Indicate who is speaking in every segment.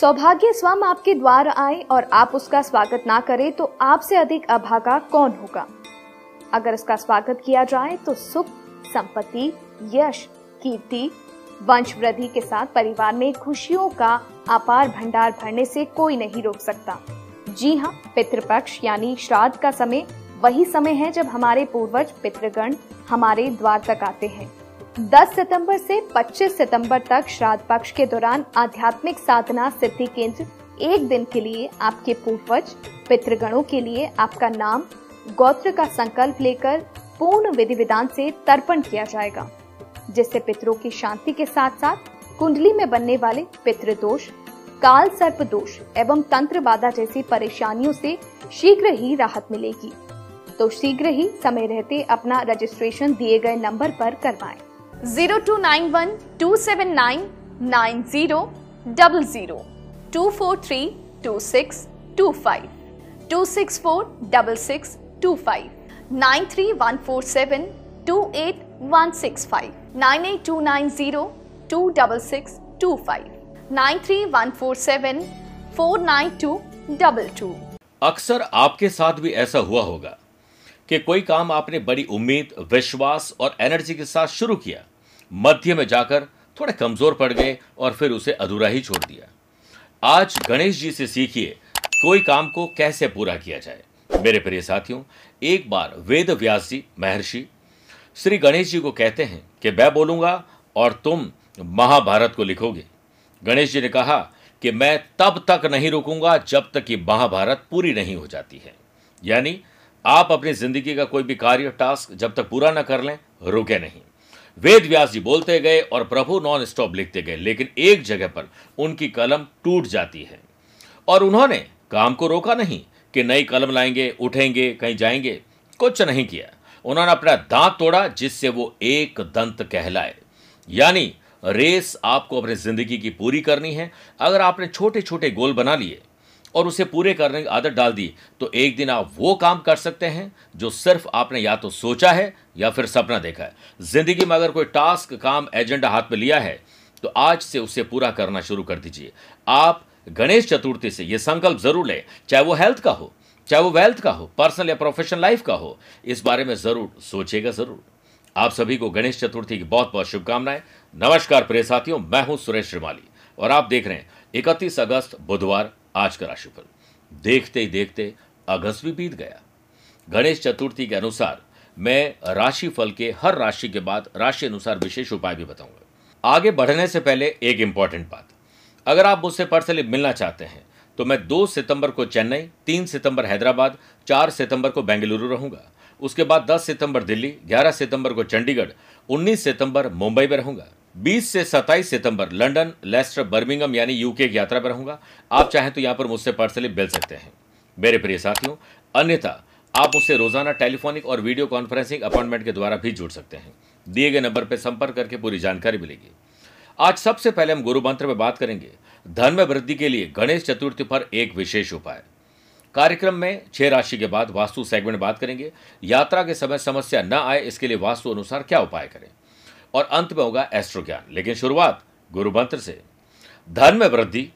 Speaker 1: सौभाग्य स्वयं आपके द्वार आए और आप उसका स्वागत ना करें तो आपसे अधिक अभागा कौन होगा? अगर इसका स्वागत किया जाए तो सुख, संपत्ति, यश, कीर्ति वंश वृद्धि के साथ परिवार में खुशियों का अपार भंडार भरने से कोई नहीं रोक सकता। जी हाँ पितृपक्ष यानी श्राद्ध का समय वही समय है जब हमारे पूर्वज, पितृगण हमारे द्वार तक आते हैं। 10 सितंबर से 25 सितंबर तक श्राद्ध पक्ष के दौरान आध्यात्मिक साधना सिद्धि केंद्र एक दिन के लिए आपके पूर्वज, पितृगणों के लिए आपका नाम, गोत्र का संकल्प लेकर पूर्ण विधि विधान से तर्पण किया जाएगा, जिससे पितरों की शांति के साथ साथ कुंडली में बनने वाले पितृदोष काल सर्प दोष एवं तंत्र बाधा जैसी परेशानियों से शीघ्र ही राहत मिलेगी तो शीघ्र ही समय रहते अपना रजिस्ट्रेशन दिए गए नंबर पर करवाएँ।
Speaker 2: Zero two nine one two seven nine nine zero double zero two four three two six two five two six four double six two five nine three one four seven two eight one six five nine eight two nine zero two double six two five nine three one four seven four nine two double two
Speaker 3: अक्सर आपके साथ भी ऐसा हुआ होगा कि कोई काम आपने बड़ी उम्मीद, विश्वास और एनर्जी के साथ शुरू किया मध्य में जाकर थोड़े कमज़ोर पड़ गए और फिर उसे अधूरा ही छोड़ दिया। आज गणेश जी से सीखिए कोई काम को कैसे पूरा किया जाए। मेरे प्रिय साथियों, एक बार वेद व्यास जी महर्षि श्री गणेश जी को कहते हैं कि मैं बोलूँगा और तुम महाभारत को लिखोगे। गणेश जी ने कहा कि मैं तब तक नहीं रुकूँगा जब तक कि महाभारत पूरी नहीं हो जाती है। यानी आप अपनी ज़िंदगी का कोई भी कार्य टास्क जब तक पूरा ना कर लें, रुके नहीं। वेद व्यास जी बोलते गए और प्रभु नॉन स्टॉप लिखते गए, लेकिन एक जगह पर उनकी कलम टूट जाती है। और उन्होंने काम को रोका नहीं कि नई कलम लाएँगे, उठेंगे, कहीं जाएँगे। कुछ नहीं किया। उन्होंने अपना दांत तोड़ा, जिससे वो एक दंत कहलाए। यानी रेस आपको अपनी ज़िंदगी की पूरी करनी है। अगर आपने छोटे छोटे गोल बना लिए और उसे पूरे करने की आदत डाल दी तो एक दिन आप वो काम कर सकते हैं जो सिर्फ़ आपने या तो सोचा है या फिर सपना देखा है। ज़िंदगी में अगर कोई टास्क, काम, एजेंडा हाथ में लिया है तो आज से उसे पूरा करना शुरू कर दीजिए। आप गणेश चतुर्थी से यह संकल्प ज़रूर लें, चाहे वो हेल्थ का हो, चाहे वो वेल्थ का हो, पर्सनल या प्रोफेशनल लाइफ का हो, इस बारे में ज़रूर सोचेगा ज़रूर। आप सभी को गणेश चतुर्थी की बहुत बहुत शुभकामनाएँ। नमस्कार प्रिय साथियों, मैं हूँ सुरेश श्रीमाली और आप देख रहे हैं इकतीस अगस्त बुधवार आज का राशिफल। देखते ही देखते अगस्त भी बीत गया। गणेश चतुर्थी के अनुसार मैं राशिफल के हर राशि के बाद राशि अनुसार विशेष उपाय भी बताऊँगा। आगे बढ़ने से पहले एक इंपॉर्टेंट बात। अगर आप मुझसे पर्सनली मिलना चाहते हैं तो मैं 2 सितंबर को चेन्नई 3 सितंबर हैदराबाद 4 सितंबर को बेंगलुरु रहूँगा। उसके बाद 10 सितंबर दिल्ली 11 सितंबर को चंडीगढ़ 19 सितंबर मुंबई में रहूँगा। 20 से 27 सितंबर, लंदन, लेस्टर, बर्मिंगम यानी यूके की यात्रा पर रहूँगा। आप चाहें तो यहाँ पर मुझसे पर्सनली मिल सकते हैं। मेरे प्रिय साथियों, अन्यथा आप मुझसे रोज़ाना टेलीफोनिक और वीडियो कॉन्फ्रेंसिंग अपॉइंटमेंट के द्वारा भी जुड़ सकते हैं। दिए गए नंबर पर संपर्क करके पूरी जानकारी मिलेगी। आज सबसे पहले हम गुरु मंत्र में बात करेंगे। धन में वृद्धि के लिए गणेश चतुर्थी पर एक विशेष उपाय। कार्यक्रम में छह राशि के बाद वास्तु सेगमेंट बात करेंगे। यात्रा के समय समस्या न आए, इसके लिए वास्तु अनुसार क्या उपाय करें? और अंत में होगा एस्ट्रो ज्ञान लेकिन शुरुआत गुरु मंत्र से। धन में वृद्धि,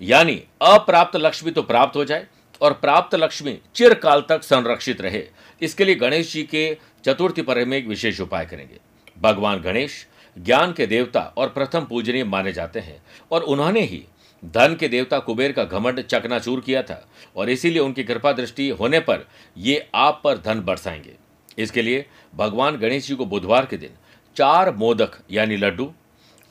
Speaker 3: यानी अप्राप्त लक्ष्मी तो प्राप्त हो जाए और प्राप्त लक्ष्मी चिरकाल तक संरक्षित रहे। इसके लिए गणेश जी के चतुर्थी पर्व में एक विशेष उपाय करेंगे। भगवान गणेश ज्ञान के देवता और प्रथम पूजनीय माने जाते हैं और उन्होंने ही धन के देवता कुबेर का घमंड चकनाचूर किया था और इसीलिए उनकी कृपा दृष्टि होने पर ये आप पर धन बरसाएँगे। इसके लिए भगवान गणेश जी को बुधवार के दिन चार मोदक, यानी लड्डू,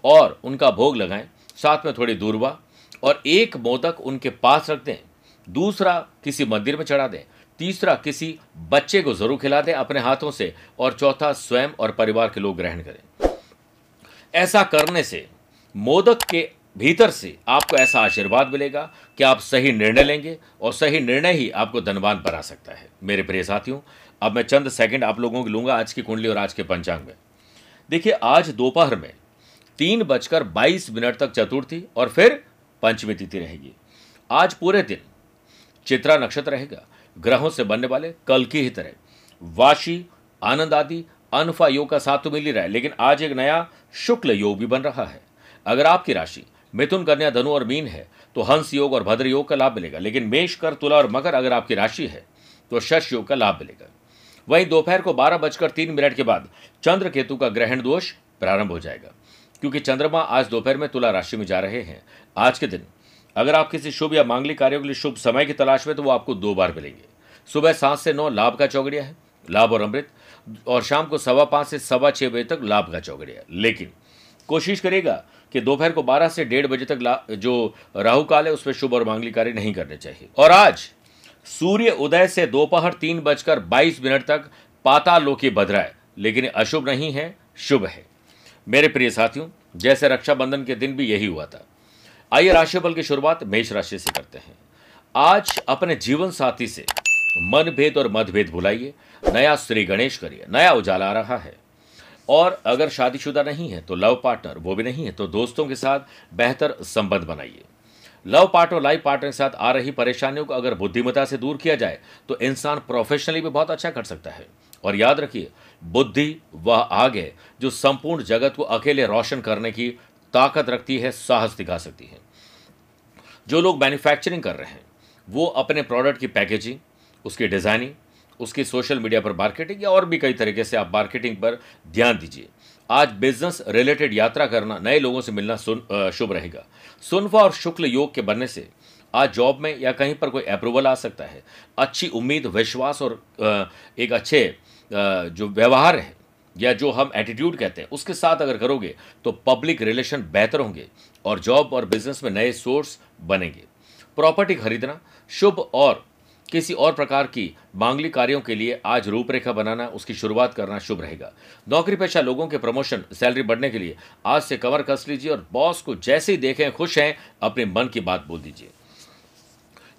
Speaker 3: और उनका भोग लगाएँ। साथ में थोड़ी दूरवा, और एक मोदक उनके पास रख दें। दूसरा किसी मंदिर में चढ़ा दें। तीसरा किसी बच्चे को ज़रूर खिला दें अपने हाथों से, और चौथा स्वयं और परिवार के लोग ग्रहण करें। ऐसा करने से, मोदक के भीतर से आपको ऐसा आशीर्वाद मिलेगा कि आप सही निर्णय लेंगे, और सही निर्णय ही आपको धनवान बना सकता है। मेरे प्रिय साथियों, अब मैं चंद सेकंड आप लोगों को लूँगा आज की कुंडली और आज के पंचांग में। देखिए, आज दोपहर में तीन बजकर बाईस मिनट तक चतुर्थी और फिर पंचमी तिथि रहेगी। आज पूरे दिन चित्रा नक्षत्र रहेगा, ग्रहों से बनने वाले कल की ही तरह। वाशी, आनंद आदि, अनफा योग का साथ तो मिल ही रहा है, लेकिन आज एक नया शुक्ल योग भी बन रहा है। अगर आपकी राशि मिथुन, कन्या, धनु और मीन है तो हंस योग और भद्र योग का लाभ मिलेगा, लेकिन मेष, कर, तुला और मकर अगर आपकी राशि है तो शश योग का लाभ मिलेगा। वहीं दोपहर को बारह बजकर तीन मिनट के बाद चंद्र केतु का ग्रहण दोष प्रारंभ हो जाएगा। क्योंकि चंद्रमा आज दोपहर में तुला राशि में जा रहे हैं। आज के दिन, अगर आप किसी शुभ या मांगलिक कार्यों के लिए शुभ समय की तलाश में तो वो आपको दो बार मिलेंगे। सुबह सात से नौ लाभ का चौगड़िया है, लाभ और अमृत, और शाम को सवा पाँच से सवा छह बजे तक लाभ का चौगड़िया लेकिन कोशिश करेगा कि दोपहर को बारह से डेढ़ बजे तक जो राहु काल है, उसमें शुभ और मांगलिक कार्य नहीं करने चाहिए। और आज सूर्य उदय से दोपहर तीन बजकर बाईस मिनट तक पाताल लोकी रहा है लेकिन अशुभ नहीं है, शुभ है। मेरे प्रिय साथियों, जैसे रक्षाबंधन के दिन भी यही हुआ था। आइए राशिफल की शुरुआत मेष राशि से करते हैं। आज अपने जीवन साथी से मनभेद और मतभेद भुलाइए। नया श्री गणेश करिए, नया उजाला आ रहा है। और अगर शादीशुदा नहीं है तो लव पार्टनर, वो भी नहीं है तो दोस्तों के साथ बेहतर संबंध बनाइए। लव पार्टनर लाइफ पार्टनर के साथ आ रही परेशानियों को अगर बुद्धिमता से दूर किया जाए तो इंसान प्रोफेशनली भी बहुत अच्छा कर सकता है। और याद रखिए, बुद्धि वह आग है जो संपूर्ण जगत को अकेले रोशन करने की ताकत रखती है, साहस दिखा सकती है। जो लोग मैन्युफैक्चरिंग कर रहे हैं, वो अपने प्रोडक्ट की पैकेजिंग उसकी डिज़ाइनिंग उसकी सोशल मीडिया पर मार्केटिंग या और भी कई तरीके से आप मार्केटिंग पर ध्यान दीजिए। आज बिज़नेस रिलेटेड यात्रा करना, नए लोगों से मिलना शुभ रहेगा। सुनवा और शुक्ल योग के बनने से आज जॉब में या कहीं पर कोई अप्रूवल आ सकता है। अच्छी उम्मीद, विश्वास और एक अच्छे जो व्यवहार है या जो हम एटीट्यूड कहते हैं, उसके साथ अगर करोगे तो पब्लिक रिलेशन बेहतर होंगे और जॉब और बिज़नेस में नए सोर्स बनेंगे। प्रॉपर्टी खरीदना, शुभ और किसी और प्रकार की मांगलिक कार्यों के लिए आज रूपरेखा बनाना, उसकी शुरुआत करना शुभ रहेगा। नौकरी पेशा लोगों के प्रमोशन, सैलरी बढ़ने के लिए आज से कमर कस लीजिए और बॉस को जैसे ही देखें, खुश हैं, अपने मन की बात बोल दीजिए।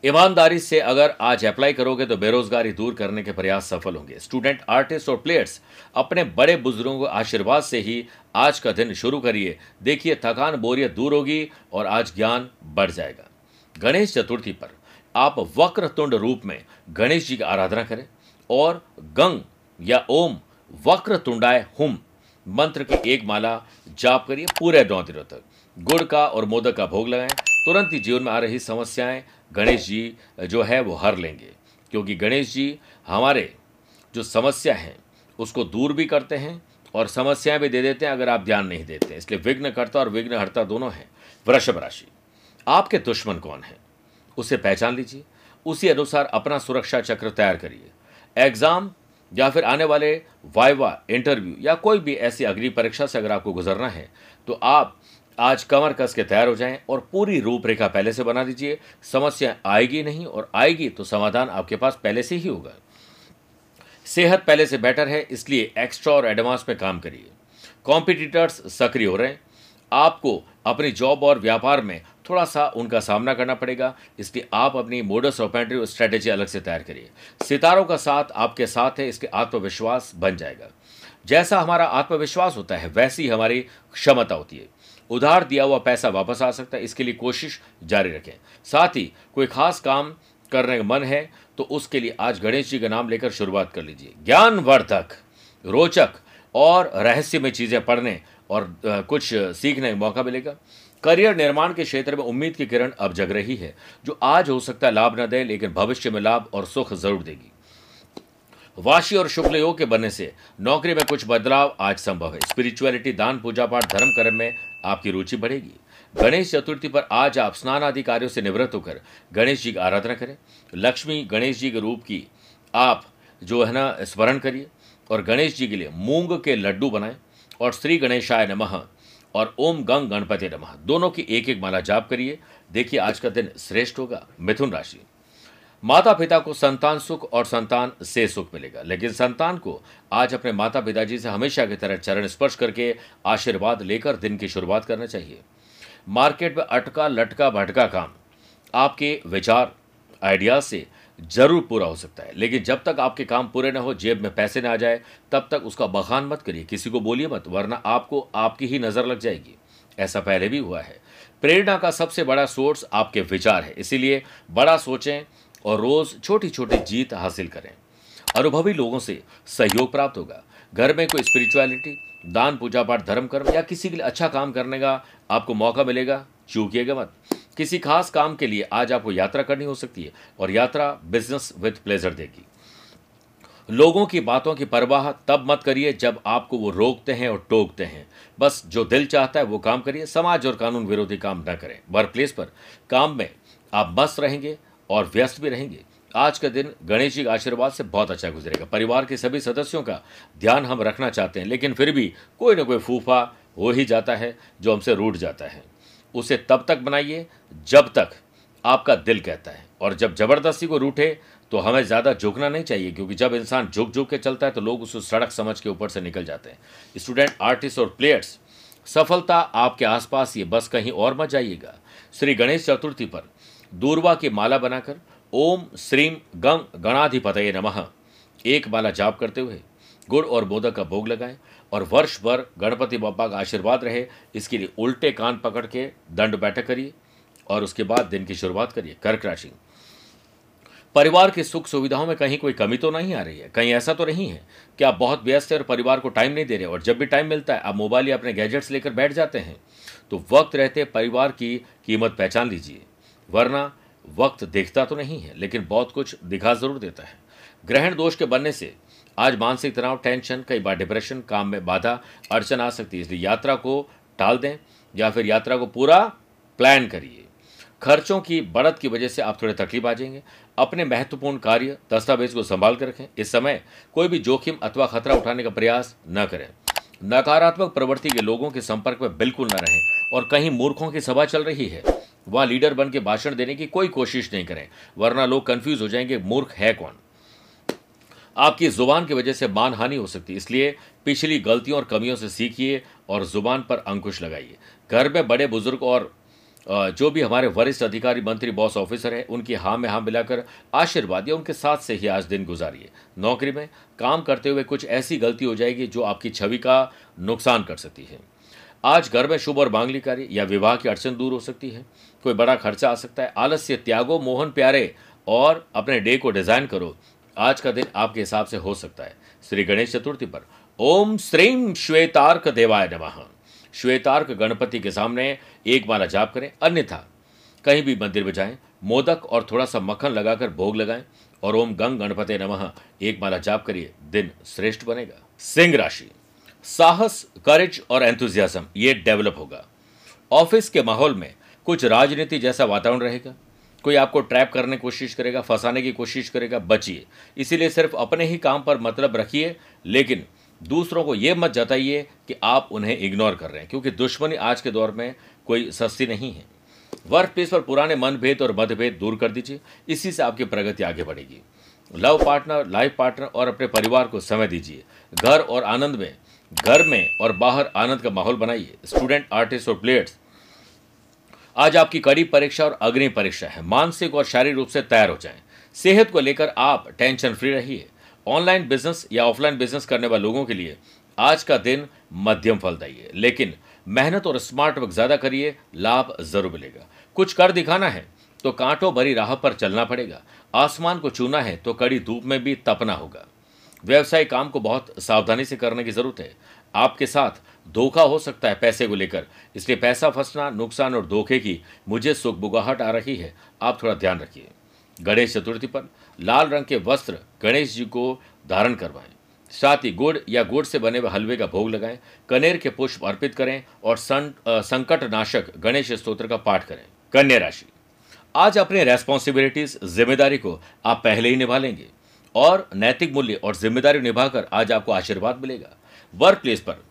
Speaker 3: ईमानदारी से अगर आज अप्लाई करोगे तो बेरोजगारी दूर करने के प्रयास सफल होंगे। स्टूडेंट आर्टिस्ट और प्लेयर्स अपने बड़े बुज़ुर्गों के आशीर्वाद से ही आज का दिन शुरू करिए। देखिए, थकान बोरियत दूर होगी और आज ज्ञान बढ़ जाएगा। गणेश चतुर्थी पर आप वक्र तुंड रूप में गणेश जी की आराधना करें और गंग या ओम वक्र तुंडाय हुम मंत्र की एक माला जाप करिए पूरे नौ दिनों तक। गुड़ का और मोदक का भोग लगाएँ, तुरंत ही जीवन में आ रही समस्याएँ गणेश जी जो है, वो हर लेंगे। क्योंकि गणेश जी हमारे जो समस्या हैं, उसको दूर भी करते हैं और समस्याएँ भी दे देते हैं अगर आप ध्यान नहीं देते। इसलिए विघ्नकर्ता और विघ्न हरता दोनों हैं। वृषभ राशि, आपके दुश्मन कौन है? उसे पहचान लीजिए। उसी अनुसार अपना सुरक्षा चक्र तैयार करिए। एग्ज़ाम या फिर आने वाले वाइवा, इंटरव्यू या कोई भी ऐसी अग्नि परीक्षा से अगर आपको गुजरना है तो आप आज कमर कस के तैयार हो जाएँ और पूरी रूपरेखा पहले से बना दीजिए। समस्या आएगी नहीं और आएगी तो समाधान आपके पास पहले से ही होगा। सेहत पहले से बेटर है, इसलिए एक्स्ट्रा और एडवांस में काम करिए। कॉम्पिटिटर्स सक्रिय हो रहे हैं। आपको अपनी जॉब और व्यापार में थोड़ा सा उनका सामना करना पड़ेगा। इसलिए आप अपनी मोडस ऑपेंट्री स्ट्रेटेजी अलग से तैयार करिए। सितारों का साथ आपके साथ है, इसके आत्मविश्वास बन जाएगा। जैसा हमारा आत्मविश्वास होता है, वैसी हमारी क्षमता होती है। उधार दिया हुआ पैसा वापस आ सकता है, इसके लिए कोशिश जारी रखें। साथ ही कोई खास काम करने का मन है तो उसके लिए आज गणेश जी का नाम लेकर शुरुआत कर लीजिए। ज्ञानवर्धक, रोचक और रहस्यमय चीज़ें पढ़ने और कुछ सीखने का मौका मिलेगा। करियर निर्माण के क्षेत्र में उम्मीद की किरण अब जग रही है, जो आज हो सकता है लाभ न दे, लेकिन भविष्य में लाभ और सुख ज़रूर देगी। वाशी और शुक्ल योग के बनने से नौकरी में कुछ बदलाव आज संभव है। स्पिरिचुअलिटी, दान, पूजा पाठ, धर्म कर्म में आपकी रुचि बढ़ेगी। गणेश चतुर्थी पर आज आप स्नान आदि कार्यों से निवृत्त होकर गणेश जी की आराधना करें। लक्ष्मी गणेश जी के रूप की आप जो है ना, स्मरण करिए और गणेश जी के लिए मूंग के लड्डू बनाएँ और श्री गणेशाय नमः और ओम गंग गणपति नमः। दोनों की एक एक माला जाप करिए। देखिए, आज का दिन श्रेष्ठ होगा। मिथुन राशि। माता पिता को संतान सुख और संतान से सुख मिलेगा। लेकिन संतान को आज अपने माता पिताजी से हमेशा की तरह चरण स्पर्श करके आशीर्वाद लेकर दिन की शुरुआत करना चाहिए। मार्केट में अटका लटका भटका काम। आपके विचार, आइडियाज़ से ज़रूर पूरा हो सकता है। लेकिन जब तक आपके काम पूरे ना हो, जेब में पैसे ना आ जाए, तब तक उसका बखान मत करिए। किसी को बोलिए मत, वरना आपको आपकी ही नज़र लग जाएगी। ऐसा पहले भी हुआ है। प्रेरणा का सबसे बड़ा सोर्स आपके विचार है। इसीलिए बड़ा सोचें और रोज़ छोटी छोटी जीत हासिल करें। अनुभवी लोगों से सहयोग प्राप्त होगा। घर में कोई स्पिरिचुअलिटी दान, पूजा पाठ, धर्म कर्म या किसी के लिए अच्छा काम करने का आपको मौका मिलेगा। चूकिएगा मत। किसी खास काम के लिए आज आपको यात्रा करनी हो सकती है और यात्रा बिज़नेस विथ प्लेजर देगी। लोगों की बातों की परवाह तब मत करिए जब आपको वो रोकते हैं और टोकते हैं। बस जो दिल चाहता है वो काम करिए, समाज और कानून विरोधी काम न करें। वर्क प्लेस पर काम में आप मस्त रहेंगे और व्यस्त भी रहेंगे। आज का दिन गणेश जी के आशीर्वाद से बहुत अच्छा गुजरेगा। परिवार के सभी सदस्यों का ध्यान हम रखना चाहते हैं, लेकिन फिर भी कोई ना कोई फूफा हो ही जाता है जो हमसे रूट जाता है। उसे तब तक बनाइए जब तक आपका दिल कहता है। और जब ज़बरदस्ती को रूठे तो हमें ज़्यादा झुकना नहीं चाहिए, क्योंकि जब इंसान झुक झुक के चलता है तो लोग उसे सड़क समझ के ऊपर से निकल जाते हैं। स्टूडेंट, आर्टिस्ट और प्लेयर्स, सफलता आपके आसपास ये बस कहीं और मत जाइएगा। श्री गणेश चतुर्थी पर दूरवा की माला बनाकर, ओम श्रीम गंग गणाधिपतये नमः, एक माला जाप करते हुए गुड़ और मोदक का भोग लगाएँ। और वर्ष भर गणपति बाबा का आशीर्वाद रहे, इसके लिए उल्टे कान पकड़ के दंड बैठक करिए और उसके बाद दिन की शुरुआत करिए, कर्क राशि। परिवार की सुख सुविधाओं में कहीं कोई कमी तो नहीं आ रही है? कहीं ऐसा तो नहीं है? कि आप बहुत व्यस्त हैं और परिवार को टाइम नहीं दे रहे और जब भी टाइम मिलता है, आप मोबाइल या अपने गैजेट्स लेकर बैठ जाते हैं। तो वक्त रहते परिवार की कीमत पहचान लीजिए। वरना वक्त देखता तो नहीं है, लेकिन बहुत कुछ दिखा ज़रूर देता है। ग्रहण दोष के बनने से आज मानसिक तनाव टेंशन कई बार डिप्रेशन काम में बाधा, अड़चन आ सकती है। इसलिए यात्रा को टाल दें या फिर यात्रा को पूरा प्लान करिए। खर्चों की बढ़त की वजह से आप थोड़े तकलीफ़ आ जाएँगे। अपने महत्वपूर्ण कार्य, दस्तावेज़ को संभाल कर रखें। इस समय कोई भी जोखिम अथवा खतरा उठाने का प्रयास न करें। नकारात्मक प्रवृत्ति के लोगों के संपर्क में बिल्कुल न रहें और कहीं मूर्खों की सभा चल रही है। वहाँ लीडर बन के भाषण देने की कोई कोशिश नहीं करें, वरना लोग कंफ्यूज हो जाएँगे, मूर्ख है कौन? आपकी ज़ुबान की वजह से मान हानि हो सकती है। इसलिए पिछली गलतियों और कमियों से सीखिए और ज़ुबान पर अंकुश लगाइए। घर में बड़े बुज़ुर्ग और जो भी हमारे वरिष्ठ अधिकारी, मंत्री, बॉस, ऑफिसर है, उनकी हाँ में हाँ मिलाकर आशीर्वाद या उनके साथ से ही आज दिन गुजारिए। नौकरी में काम करते हुए कुछ ऐसी गलती हो जाएगी जो आपकी छवि का नुकसान कर सकती है। आज घर में शुभ और मांगली कार्य या विवाह की अड़चन दूर हो सकती है। कोई बड़ा खर्चा आ सकता है। आलस्य त्यागो, मोहन प्यारे और अपने डे को डिज़ाइन करो। आज का दिन आपके हिसाब से हो सकता है। श्री गणेश चतुर्थी पर। ओम श्रीम श्वेतार्क देवाय नमः। श्वेतार्क गणपति के सामने एक माला जाप करें, अन्यथा कहीं भी मंदिर में जाएँ, मोदक और थोड़ा सा मक्खन लगाकर भोग लगाएँ और ओम गंग गणपति नमः। एक माला जाप करिए, दिन श्रेष्ठ बनेगा। सिंह राशि। साहस करेज और एंथुजियाज्म ये डेवलप होगा। ऑफ़िस के माहौल में कुछ राजनीति जैसा वातावरण रहेगा। कोई आपको ट्रैप करने की कोशिश करेगा, फंसाने की कोशिश करेगा, बचिए। इसीलिए सिर्फ़ अपने ही काम पर मतलब रखिए, लेकिन दूसरों को ये मत जताइए कि आप उन्हें इग्नोर कर रहे हैं, क्योंकि दुश्मनी आज के दौर में कोई सस्ती नहीं है। वर्क प्लेस पर पुराने मनभेद और मतभेद दूर कर दीजिए, इसी से आपकी प्रगति आगे बढ़ेगी। लव पार्टनर लाइफ पार्टनर और अपने परिवार को समय दीजिए। घर और आनंद में, घर में और बाहर आनंद का माहौल बनाइए। स्टूडेंट आर्टिस्ट और प्लेयर्स आज आपकी कड़ी परीक्षा और अग्नि परीक्षा है। मानसिक और शारीरिक रूप से तैयार हो जाएँ। सेहत को लेकर आप टेंशन फ्री रहिए। ऑनलाइन बिज़नेस या ऑफलाइन बिज़नेस करने वाले लोगों के लिए आज का दिन मध्यम फलदायी है लेकिन मेहनत और स्मार्ट वर्क ज़्यादा करिए, लाभ ज़रूर मिलेगा। कुछ कर दिखाना है तो कांटों भरी राह पर चलना पड़ेगा। आसमान को चूना है तो कड़ी धूप में भी तपना होगा। व्यवसाय काम को बहुत सावधानी से करने की ज़रूरत है। आपके साथ धोखा हो सकता है पैसे को लेकर। इसलिए पैसा फंसना, नुकसान और धोखे की मुझे सुख बुगाहट आ रही है। आप थोड़ा ध्यान रखिए। गणेश चतुर्थी पर लाल रंग के वस्त्र गणेश जी को धारण करवाएँ। साथ ही गुड़ या गुड़ से बने हुए हलवे का भोग लगाएँ। कनेर के पुष्प अर्पित करें और संकट नाशक गणेश स्त्रोत्र का पाठ करें। कन्या राशि। आज अपने रेस्पॉन्सिबिलिटीज ज़िम्मेदारी को आप पहले ही निभा लेंगे। और नैतिक मूल्य और ज़िम्मेदारी निभाकर आज आपको आशीर्वाद मिलेगा। वर्क प्लेस पर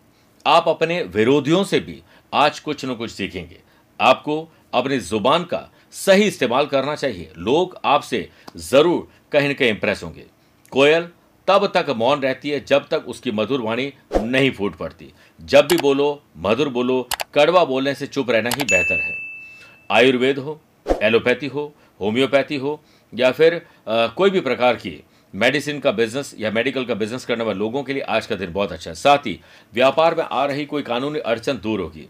Speaker 3: आप अपने विरोधियों से भी आज कुछ न कुछ सीखेंगे। आपको अपनी ज़ुबान का सही इस्तेमाल करना चाहिए। लोग आपसे ज़रूर कहीं न कहीं इंप्रेस होंगे। कोयल तब तक मौन रहती है जब तक उसकी मधुर वाणी नहीं फूट पड़ती। जब भी बोलो मधुर बोलो कड़वा बोलने से चुप रहना ही बेहतर है। आयुर्वेद हो एलोपैथी हो होम्योपैथी हो या फिर आ, कोई भी प्रकार की मेडिसिन का बिज़नेस या मेडिकल का बिज़नेस करने वाले लोगों के लिए आज का दिन बहुत अच्छा है। साथ ही, व्यापार में आ रही कोई कानूनी अड़चन दूर होगी।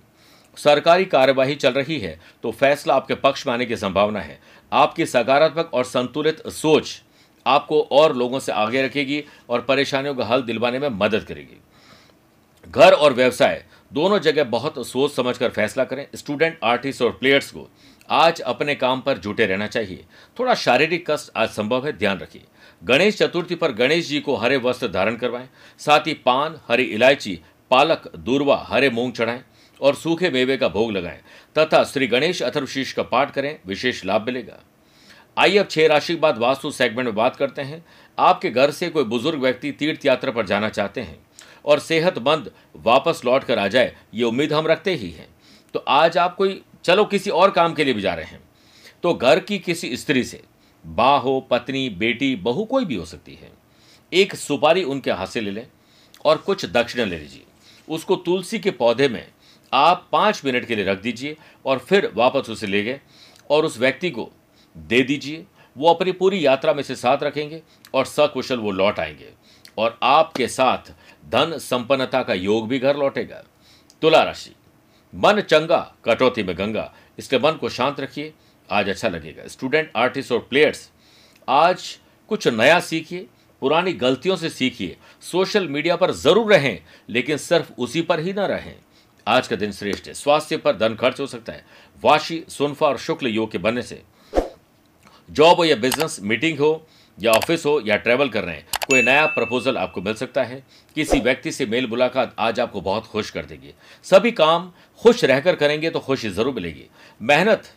Speaker 3: सरकारी कार्यवाही चल रही है तो फैसला आपके पक्ष में आने की संभावना है। आपकी सकारात्मक और संतुलित सोच आपको और लोगों से आगे रखेगी और परेशानियों का हल दिलवाने में मदद करेगी। घर और व्यवसाय, दोनों जगह बहुत सोच समझकर फैसला करें। स्टूडेंट आर्टिस्ट और प्लेयर्स को आज अपने काम पर जुटे रहना चाहिए। थोड़ा शारीरिक कष्ट आज संभव है, ध्यान रखिए। गणेश चतुर्थी पर गणेश जी को हरे वस्त्र धारण करवाएँ, साथ ही पान, हरी इलायची, पालक, दूरवा, हरे मूंग चढ़ाएँ और सूखे मेवे का भोग लगाएँ, तथा श्री गणेश अथर्वशीष का पाठ करें, विशेष लाभ मिलेगा। आइए अब छह राशि के बाद वास्तु सेगमेंट में बात करते हैं। आपके घर से कोई बुज़ुर्ग व्यक्ति तीर्थ यात्रा पर जाना चाहते हैं और सेहतमंद वापस लौट कर आ जाए, ये उम्मीद हम रखते ही हैं। तो आज आप कोई, चलो किसी और काम के लिए भी जा रहे हैं। तो घर की किसी स्त्री से बा हो पत्नी, बेटी, बहू कोई भी हो सकती है। एक सुपारी उनके हाथ से ले लें और कुछ दक्षिणा ले लीजिए। उसको तुलसी के पौधे में आप पाँच मिनट के लिए रख दीजिए और फिर वापस उसे ले गए और उस व्यक्ति को दे दीजिए। वो अपनी पूरी यात्रा में से साथ रखेंगे और सकुशल वो लौट आएँगे और आपके साथ धन संपन्नता का योग भी घर लौटेगा। तुला राशि। मन चंगा, कटौती में गंगा। इसलिए मन को शांत रखिए। आज अच्छा लगेगा। स्टूडेंट आर्टिस्ट और प्लेयर्स आज कुछ नया सीखिए, पुरानी गलतियों से सीखिए। सोशल मीडिया पर ज़रूर रहें, लेकिन सिर्फ़ उसी पर ही ना रहें। आज का दिन श्रेष्ठ है। स्वास्थ्य पर धन खर्च हो सकता है। वाशी, सुनफा और शुक्ल योग के बनने से। जॉब हो या बिज़नेस मीटिंग हो या ऑफ़िस हो या ट्रैवल कर रहे हैं, कोई नया प्रपोजल आपको मिल सकता है। किसी व्यक्ति से मेल मुलाकात आज आपको बहुत खुश कर देगी। सभी काम खुश रहकर करेंगे तो खुशी ज़रूर मिलेगी। मेहनत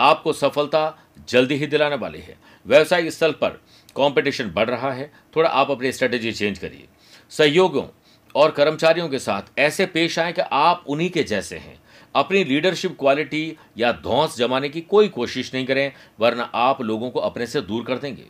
Speaker 3: आपको सफलता जल्दी ही दिलाने वाली है। व्यवसायिक स्थल पर कंपटीशन बढ़ रहा है। थोड़ा आप अपनी स्ट्रेटेजी चेंज करिए। सहयोगों और कर्मचारियों के साथ ऐसे पेश आए कि आप उन्हीं के जैसे हैं। अपनी लीडरशिप क्वालिटी या धौंस जमाने की कोई कोशिश नहीं करें, वरना आप लोगों को अपने से दूर कर देंगे।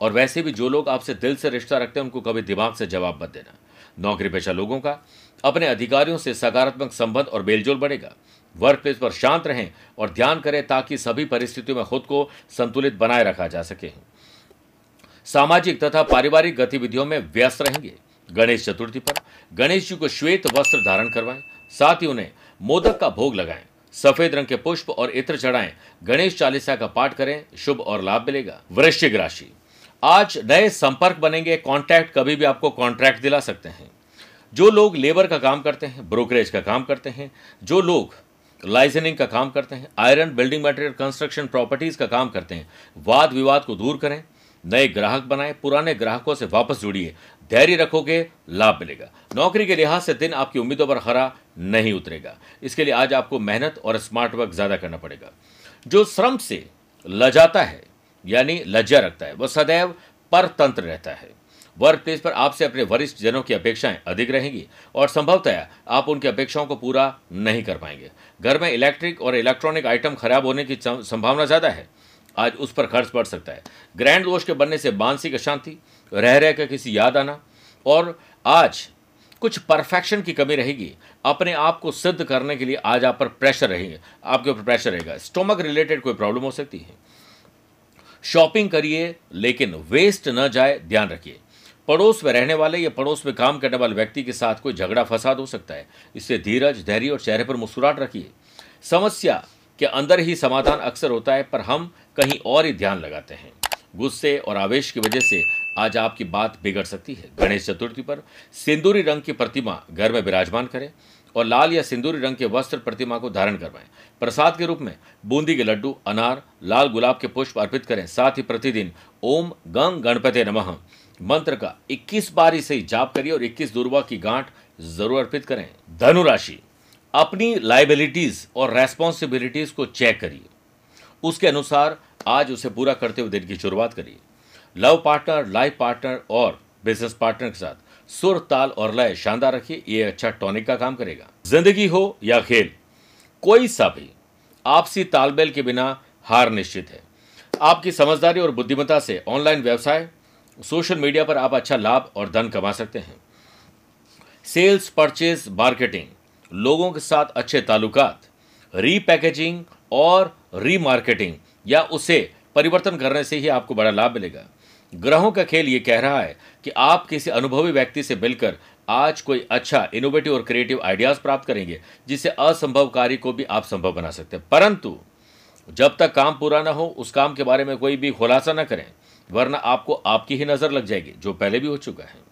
Speaker 3: और वैसे भी जो लोग आपसे दिल से रिश्ता रखते हैं, उनको कभी दिमाग से जवाब मत देना। नौकरी पेशा लोगों का, अपने अधिकारियों से सकारात्मक संबंध और मेलजोल बढ़ेगा। वर्क प्लेस पर शांत रहें और ध्यान करें ताकि सभी परिस्थितियों में खुद को संतुलित बनाए रखा जा सके। सामाजिक तथा पारिवारिक गतिविधियों में व्यस्त रहेंगे। गणेश चतुर्थी पर गणेश जी को श्वेत वस्त्र धारण करवाएँ, साथ ही उन्हें मोदक का भोग लगाएँ, सफ़ेद रंग के पुष्प और इत्र चढ़ाएँ, गणेश चालीसा का पाठ करें, शुभ और लाभ मिलेगा। वृश्चिक राशि। आज नए संपर्क बनेंगे कॉन्ट्रैक्ट कभी भी आपको कॉन्ट्रैक्ट दिला सकते हैं। जो लोग लेबर का काम करते हैं ब्रोकरेज का काम करते हैं, जो लोग लाइसेंसिंग का काम करते हैं, iron building material construction properties का काम करते हैं। वाद विवाद को दूर करें, नए ग्राहक बनाएँ, पुराने ग्राहकों से वापस जुड़िए। धैर्य रखोगे, लाभ मिलेगा। नौकरी के लिहाज से दिन आपकी उम्मीदों पर खरा नहीं उतरेगा। इसके लिए आज आपको मेहनत और स्मार्ट वर्क ज़्यादा करना पड़ेगा। जो श्रम से लजाता है, यानी लज्जा रखता है, वह सदैव परतंत्र रहता है। वर्क प्लेस पर आपसे अपने वरिष्ठ जनों की अपेक्षाएँ अधिक रहेंगी और संभवतः आप उनकी अपेक्षाओं को पूरा नहीं कर पाएँगे। घर में इलेक्ट्रिक और इलेक्ट्रॉनिक आइटम खराब होने की संभावना ज़्यादा है। आज उस पर खर्च बढ़ सकता है। ग्रैंड दोष के बनने से मानसिक अशांति रह रह कर किसी याद आना और आज कुछ परफेक्शन की कमी रहेगी। अपने आप को सिद्ध करने के लिए आज आप पर प्रेशर रहेंगे। आपके ऊपर प्रेशर रहेगा। स्टोमक रिलेटेड कोई प्रॉब्लम हो सकती है। शॉपिंग करिए, लेकिन वेस्ट न जाए, ध्यान रखिए। पड़ोस में रहने वाले या पड़ोस में काम करने वाले व्यक्ति के साथ कोई झगड़ा फसाद हो सकता है। इससे धीरज, धैर्य और चेहरे पर मुस्कुराहट रखिए। समस्या के अंदर ही समाधान अक्सर होता है, पर हम कहीं और ही ध्यान लगाते हैं। गुस्से और आवेश की वजह से आज आपकी बात बिगड़ सकती है। गणेश चतुर्थी पर सिंदूरी रंग की प्रतिमा घर में विराजमान करें और लाल या सिंदूरी रंग के वस्त्र प्रतिमा को धारण करवाएँ। प्रसाद के रूप में बूंदी के लड्डू, अनार, लाल गुलाब के पुष्प अर्पित करें। साथ ही प्रतिदिन ओम गंग गणपति नमः। मंत्र का 21 बार इसे जाप करिए और 21 दुर्वा की गांठ ज़रूर अर्पित करें। धनुराशि, अपनी लाइबिलिटीज और रेस्पॉन्सिबिलिटीज को चेक करिए। उसके अनुसार आज उसे पूरा करते हुए दिन की शुरुआत करिए। लव पार्टनर लाइफ पार्टनर और बिज़नेस पार्टनर के साथ सुर, ताल और लय शानदार रखिए, ये अच्छा टॉनिक का काम करेगा। ज़िंदगी हो या खेल, कोई सा भी आपसी तालमेल के बिना हार निश्चित है। आपकी समझदारी और बुद्धिमत्ता से ऑनलाइन व्यवसाय सोशल मीडिया पर आप अच्छा लाभ और धन कमा सकते हैं। सेल्स परचेज मार्केटिंग, लोगों के साथ अच्छे ताल्लुकात, रीपैकेजिंग और रीमार्केटिंग, या उसे परिवर्तन करने से ही आपको बड़ा लाभ मिलेगा। ग्रहों का खेल ये कह रहा है कि आप किसी अनुभवी व्यक्ति से मिलकर आज कोई अच्छा इनोवेटिव और क्रिएटिव आइडियाज़ प्राप्त करेंगे जिससे असंभव कार्य को भी आप संभव बना सकते हैं। परंतु, जब तक काम पूरा ना हो, उस काम के बारे में कोई भी खुलासा ना करें। वरना आपको आपकी ही नज़र लग जाएगी, जो पहले भी हो चुका है।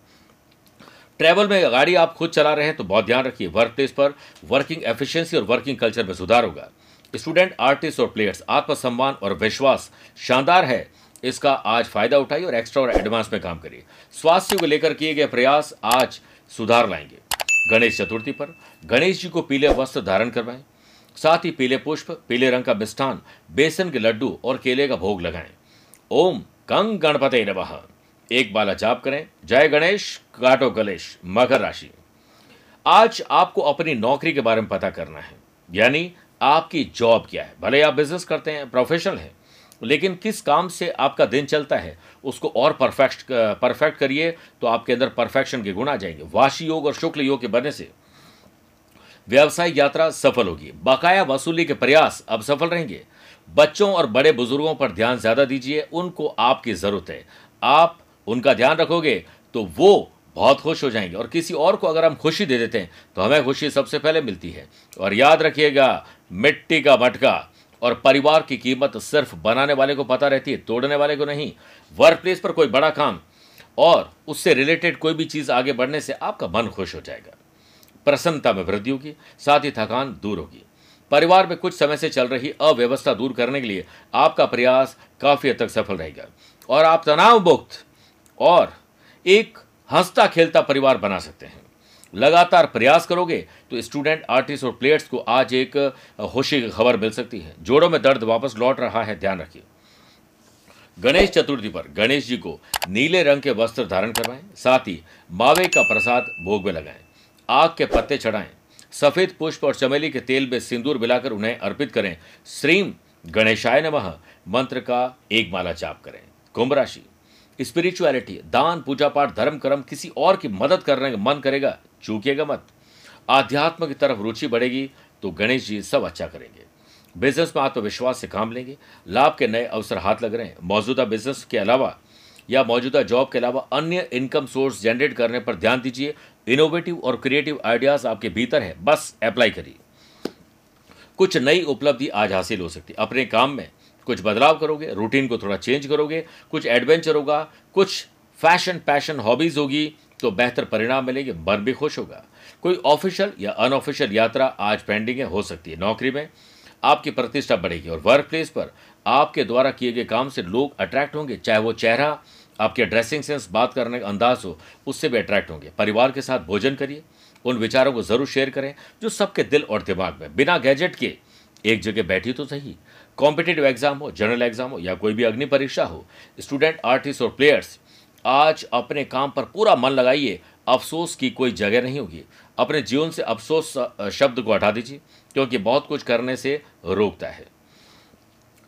Speaker 3: ट्रैवल में गाड़ी आप खुद चला रहे हैं तो बहुत ध्यान रखिए, वर्क प्लेस पर वर्किंग एफिशिएंसी और वर्किंग कल्चर में सुधार होगा। स्टूडेंट, आर्टिस्ट और प्लेयर्स, आत्मसम्मान और विश्वास शानदार है। इसका आज फ़ायदा उठाइए और एक्स्ट्रा और एडवांस में काम करिए। स्वास्थ्य को लेकर किए गए प्रयास आज सुधार लाएँगे। गणेश चतुर्थी पर गणेश जी को पीले वस्त्र धारण करवाएँ। साथ ही पीले पुष्प, पीले रंग का मिष्ठान, बेसन के लड्डू और केले का भोग लगाएँ। ओम कंग गणपते नमः एक बाला जाप करें। जय गणेश, काटो गलेश मकर राशि। आज आपको अपनी नौकरी के बारे में पता करना है। यानी आपकी जॉब क्या है? भले आप बिज़नेस करते हैं, प्रोफेशनल है, लेकिन किस काम से आपका दिन चलता है, उसको और परफेक्ट परफेक्ट करिए तो आपके अंदर परफेक्शन के गुण आ जाएँगे। वाशी योग और शुक्ल योग के बनने से व्यवसायिक यात्रा सफल होगी। बकाया वसूली के प्रयास अब सफल रहेंगे। बच्चों और बड़े बुज़ुर्गों पर ध्यान ज़्यादा दीजिए, उनको आपकी ज़रूरत है। आप उनका ध्यान रखोगे तो वो बहुत खुश हो जाएँगे। और किसी और को अगर हम खुशी दे देते हैं तो हमें खुशी सबसे पहले मिलती है। और याद रखिएगा, मिट्टी का मटका और परिवार की कीमत सिर्फ़ बनाने वाले को पता रहती है, तोड़ने वाले को नहीं। वर्क प्लेस पर कोई बड़ा काम और उससे रिलेटेड कोई भी चीज़ आगे बढ़ने से आपका मन खुश हो जाएगा। प्रसन्नता में वृद्धि होगी, साथ ही थकान दूर होगी। परिवार में कुछ समय से चल रही अव्यवस्था दूर करने के लिए आपका प्रयास काफ़ी हद तक सफल रहेगा। और आप तनाव मुक्त और एक हंसता खेलता परिवार बना सकते हैं। लगातार प्रयास करोगे तो स्टूडेंट, आर्टिस्ट और प्लेयर्स को आज एक खुशी की खबर मिल सकती है। जोड़ों में दर्द वापस लौट रहा है, ध्यान रखिए। गणेश चतुर्थी पर गणेश जी को नीले रंग के वस्त्र धारण करवाएँ, साथ ही मावे का प्रसाद भोग में लगाएँ, आग के पत्ते चढ़ाएँ सफ़ेद पुष्प और चमेली के तेल में सिंदूर मिलाकर उन्हें अर्पित करें। श्रीम गणेशाय नमः। मंत्र का एक माला जाप करें। कुंभ राशि। स्पिरिचुअलिटी दान, पूजा पाठ, धर्म, कर्म, किसी और की मदद करने का मन करेगा चूकिएगा मत। आध्यात्म की तरफ़ रुचि बढ़ेगी तो गणेश जी सब अच्छा करेंगे। बिज़नेस में आत्मविश्वास से काम लेंगे। लाभ के नए अवसर हाथ लग रहे हैं। मौजूदा बिज़नेस के अलावा या मौजूदा जॉब के अलावा अन्य इनकम सोर्स जनरेट करने पर ध्यान दीजिए। इनोवेटिव और क्रिएटिव आइडियाज़ आपके भीतर है। बस अप्लाई करिए। कुछ नई उपलब्धि आज हासिल हो सकती है। अपने काम में कुछ बदलाव करोगे रूटीन को थोड़ा चेंज करोगे, कुछ एडवेंचर होगा, कुछ फ़ैशन पैशन हॉबीज होगी तो बेहतर परिणाम मिलेंगे, मन भी खुश होगा। कोई ऑफिशियल या अनऑफिशियल यात्रा आज पेंडिंग है, हो सकती है। नौकरी में आपकी प्रतिष्ठा बढ़ेगी और वर्क प्लेस पर आपके द्वारा किए गए काम से लोग अट्रैक्ट होंगे, चाहे वो चेहरा आपके ड्रेसिंग सेंस बात करने का अंदाज हो, उससे भी अट्रैक्ट होंगे। परिवार के साथ भोजन करिए, उन विचारों को ज़रूर शेयर करें, जो सबके दिल और दिमाग में। बिना गैजेट के एक जगह बैठी तो सही। कॉम्पिटेटिव एग्ज़ाम हो जनरल एग्ज़ाम हो, या कोई भी अग्नि परीक्षा हो स्टूडेंट आर्टिस्ट और प्लेयर्स आज अपने काम पर पूरा मन लगाइए। अफसोस की कोई जगह नहीं होगी। अपने जीवन से अफसोस शब्द को हटा दीजिए, क्योंकि बहुत कुछ करने से रोकता है।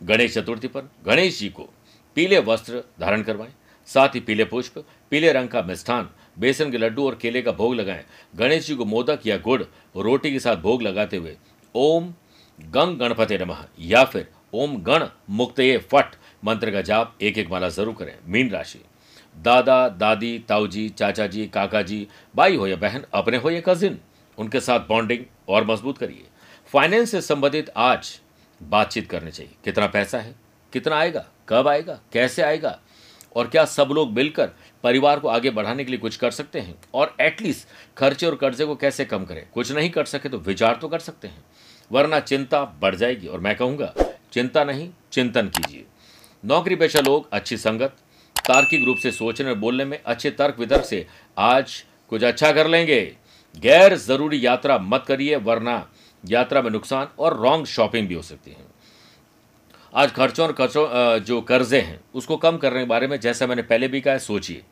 Speaker 3: गणेश चतुर्थी पर गणेश जी को पीले वस्त्र धारण करवाएँ। साथ ही पीले पुष्प, पीले रंग का मिष्ठान, बेसन के लड्डू और केले का भोग लगाएँ। गणेश जी को मोदक या गुड़, रोटी के साथ भोग लगाते हुए, ओम गंग गणपति नमः, या फिर ओम गण मुक्त फट, मंत्र का जाप एक एक माला ज़रूर करें, मीन राशि। दादा, दादी, ताऊजी चाचा जी काका जी भाई हो या बहन, अपने हो या कजिन उनके साथ बॉन्डिंग और मज़बूत करिए। फाइनेंस से संबंधित आज बातचीत करनी चाहिए। कितना पैसा है? कितना आएगा? कब आएगा? कैसे आएगा? और क्या सब लोग मिलकर परिवार को आगे बढ़ाने के लिए कुछ कर सकते हैं? और एटलीस्ट खर्चे और कर्जे को कैसे कम करें? कुछ नहीं कर सके तो विचार तो कर सकते हैं। वरना चिंता बढ़ जाएगी और मैं कहूँगा, चिंता नहीं, चिंतन कीजिए। नौकरी पेशा लोग, अच्छी संगत, तार्किक रूप से सोचने और बोलने में अच्छे तर्क वितर्क से आज कुछ अच्छा कर लेंगे। गैर ज़रूरी यात्रा मत करिए, वरना यात्रा में नुकसान और रॉन्ग शॉपिंग भी हो सकती है। आज खर्चों और खर्चों जो कर्जे हैं, उसको कम करने के बारे में जैसा मैंने पहले भी कहा है, सोचिए।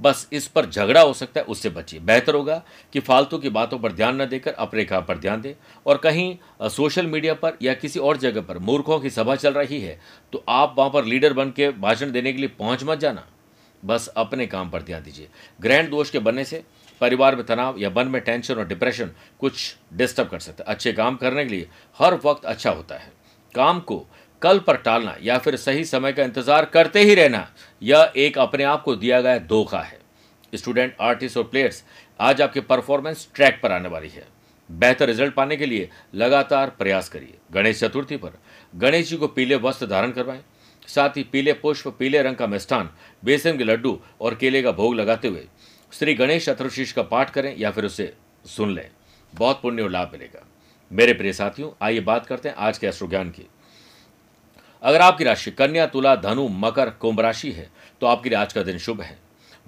Speaker 3: बस इस पर झगड़ा हो सकता है, उससे बचिए। बेहतर होगा कि फालतू की बातों पर ध्यान न देकर अपने काम पर ध्यान दें और कहीं सोशल मीडिया पर या किसी और जगह पर मूर्खों की सभा चल रही है तो आप वहाँ पर लीडर बन के भाषण देने के लिए पहुँच मत जाना। बस अपने काम पर ध्यान दीजिए। ग्रैंड दोष के बनने से परिवार में तनाव या मन में टेंशन और डिप्रेशन कुछ डिस्टर्ब कर सकता है। अच्छे काम करने के लिए हर वक्त अच्छा होता है। काम को कल पर टालना या फिर सही समय का इंतज़ार करते ही रहना, यह एक अपने आप को दिया गया धोखा है। स्टूडेंट, आर्टिस्ट और प्लेयर्स, आज आपकी परफॉर्मेंस ट्रैक पर आने वाली है। बेहतर रिज़ल्ट पाने के लिए लगातार प्रयास करिए। गणेश चतुर्थी पर गणेश जी को पीले वस्त्र धारण करवाएँ, साथ ही पीले पुष्प, पीले रंग का मिष्ठान, बेसन के लड्डू और केले का भोग लगाते हुए श्री गणेश चतुर्शीष का पाठ करें या फिर उसे सुन लें। बहुत पुण्य और लाभ मिलेगा। मेरे प्रिय साथियों, आइए बात करते हैं आज के अश्रु ज्ञान की। अगर आपकी राशि कन्या, तुला, धनु, मकर, कुंभ राशि है तो आपके लिए आज का दिन शुभ है।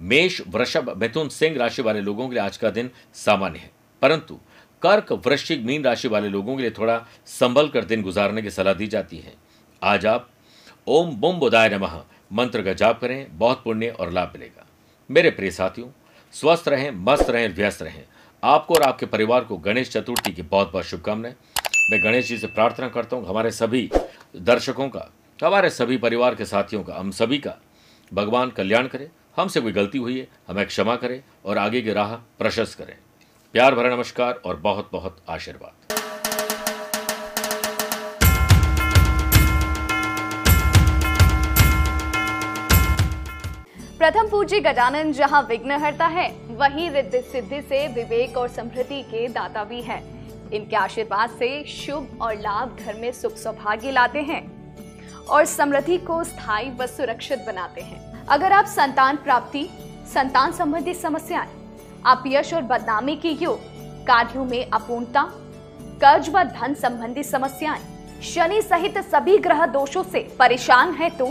Speaker 3: मेष, वृषभ, मिथुन, सिंह राशि वाले लोगों के लिए आज का दिन सामान्य है। परंतु कर्क, वृश्चिक, मीन राशि वाले लोगों के लिए थोड़ा संभल कर दिन गुजारने की सलाह दी जाती है। आज आप ओम बुम बुदाय नमः मंत्र का जाप करें, बहुत पुण्य और लाभ मिलेगा। मेरे प्रिय साथियों, स्वस्थ रहें, मस्त रहें, व्यस्त रहें। आपको और आपके परिवार को गणेश चतुर्थी की बहुत बहुत शुभकामनाएँ। मैं गणेश जी से प्रार्थना करता हूँ, हमारे सभी दर्शकों का, हमारे सभी परिवार के साथियों का, हम सभी का भगवान कल्याण करे, हमसे कोई गलती हुई है, हमें क्षमा करें और आगे की राह प्रशस्त करें। प्यार भरा नमस्कार और बहुत बहुत आशीर्वाद।
Speaker 2: प्रथम पूज्य गजानन जहाँ विघ्न हरता है, वहीं रिद्धि सिद्धि से विवेक और समृद्धि के दाता भी है। इनके आशीर्वाद से शुभ और लाभ घर में सुख सौभाग्य लाते हैं और समृद्धि को स्थायी व सुरक्षित बनाते हैं। अगर आप संतान प्राप्ति, संतान संबंधी समस्याएँ, आप यश और बदनामी के योग, कार्यों में अपूर्णता, कर्ज व धन संबंधी समस्याएँ, शनि सहित सभी ग्रह दोषों से परेशान है तो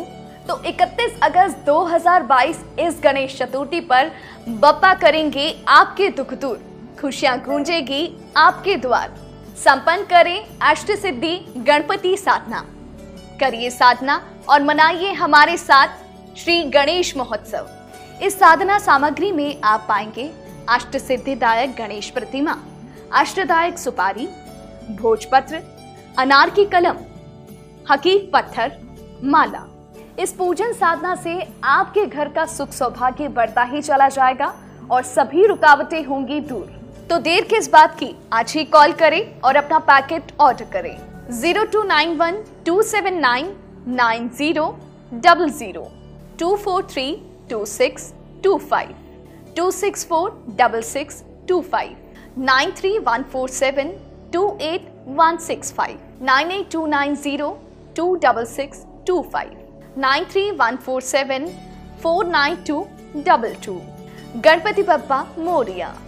Speaker 2: तो 31 अगस्त 2022 इस गणेश चतुर्थी पर बप्पा करेंगे आपके दुख दूर। खुशियाँ गूंजेगी आपके द्वार। संपन्न करें अष्ट सिद्धि गणपति साधना। करिए साधना और मनाइए हमारे साथ श्री गणेश महोत्सव। इस साधना सामग्री में आप पाएँगे अष्ट सिद्धिदायक गणेश प्रतिमा, अष्टदायक सुपारी, भोजपत्र अनार की कलम, हकीक पत्थर, माला। इस पूजन साधना से आपके घर का सुख सौभाग्य बढ़ता ही चला जाएगा और सभी रुकावटें होंगी दूर। तो देर किस बात की? आज ही कॉल करें और अपना पैकेट ऑर्डर करें। Zero two nine one two seven nine nine zero double zero two four three two six two five two six four double six two five nine three one four seven two eight one six five nine eight two nine zero two double six two five nine three one four seven four nine two double two Ganpati Bappa Morya.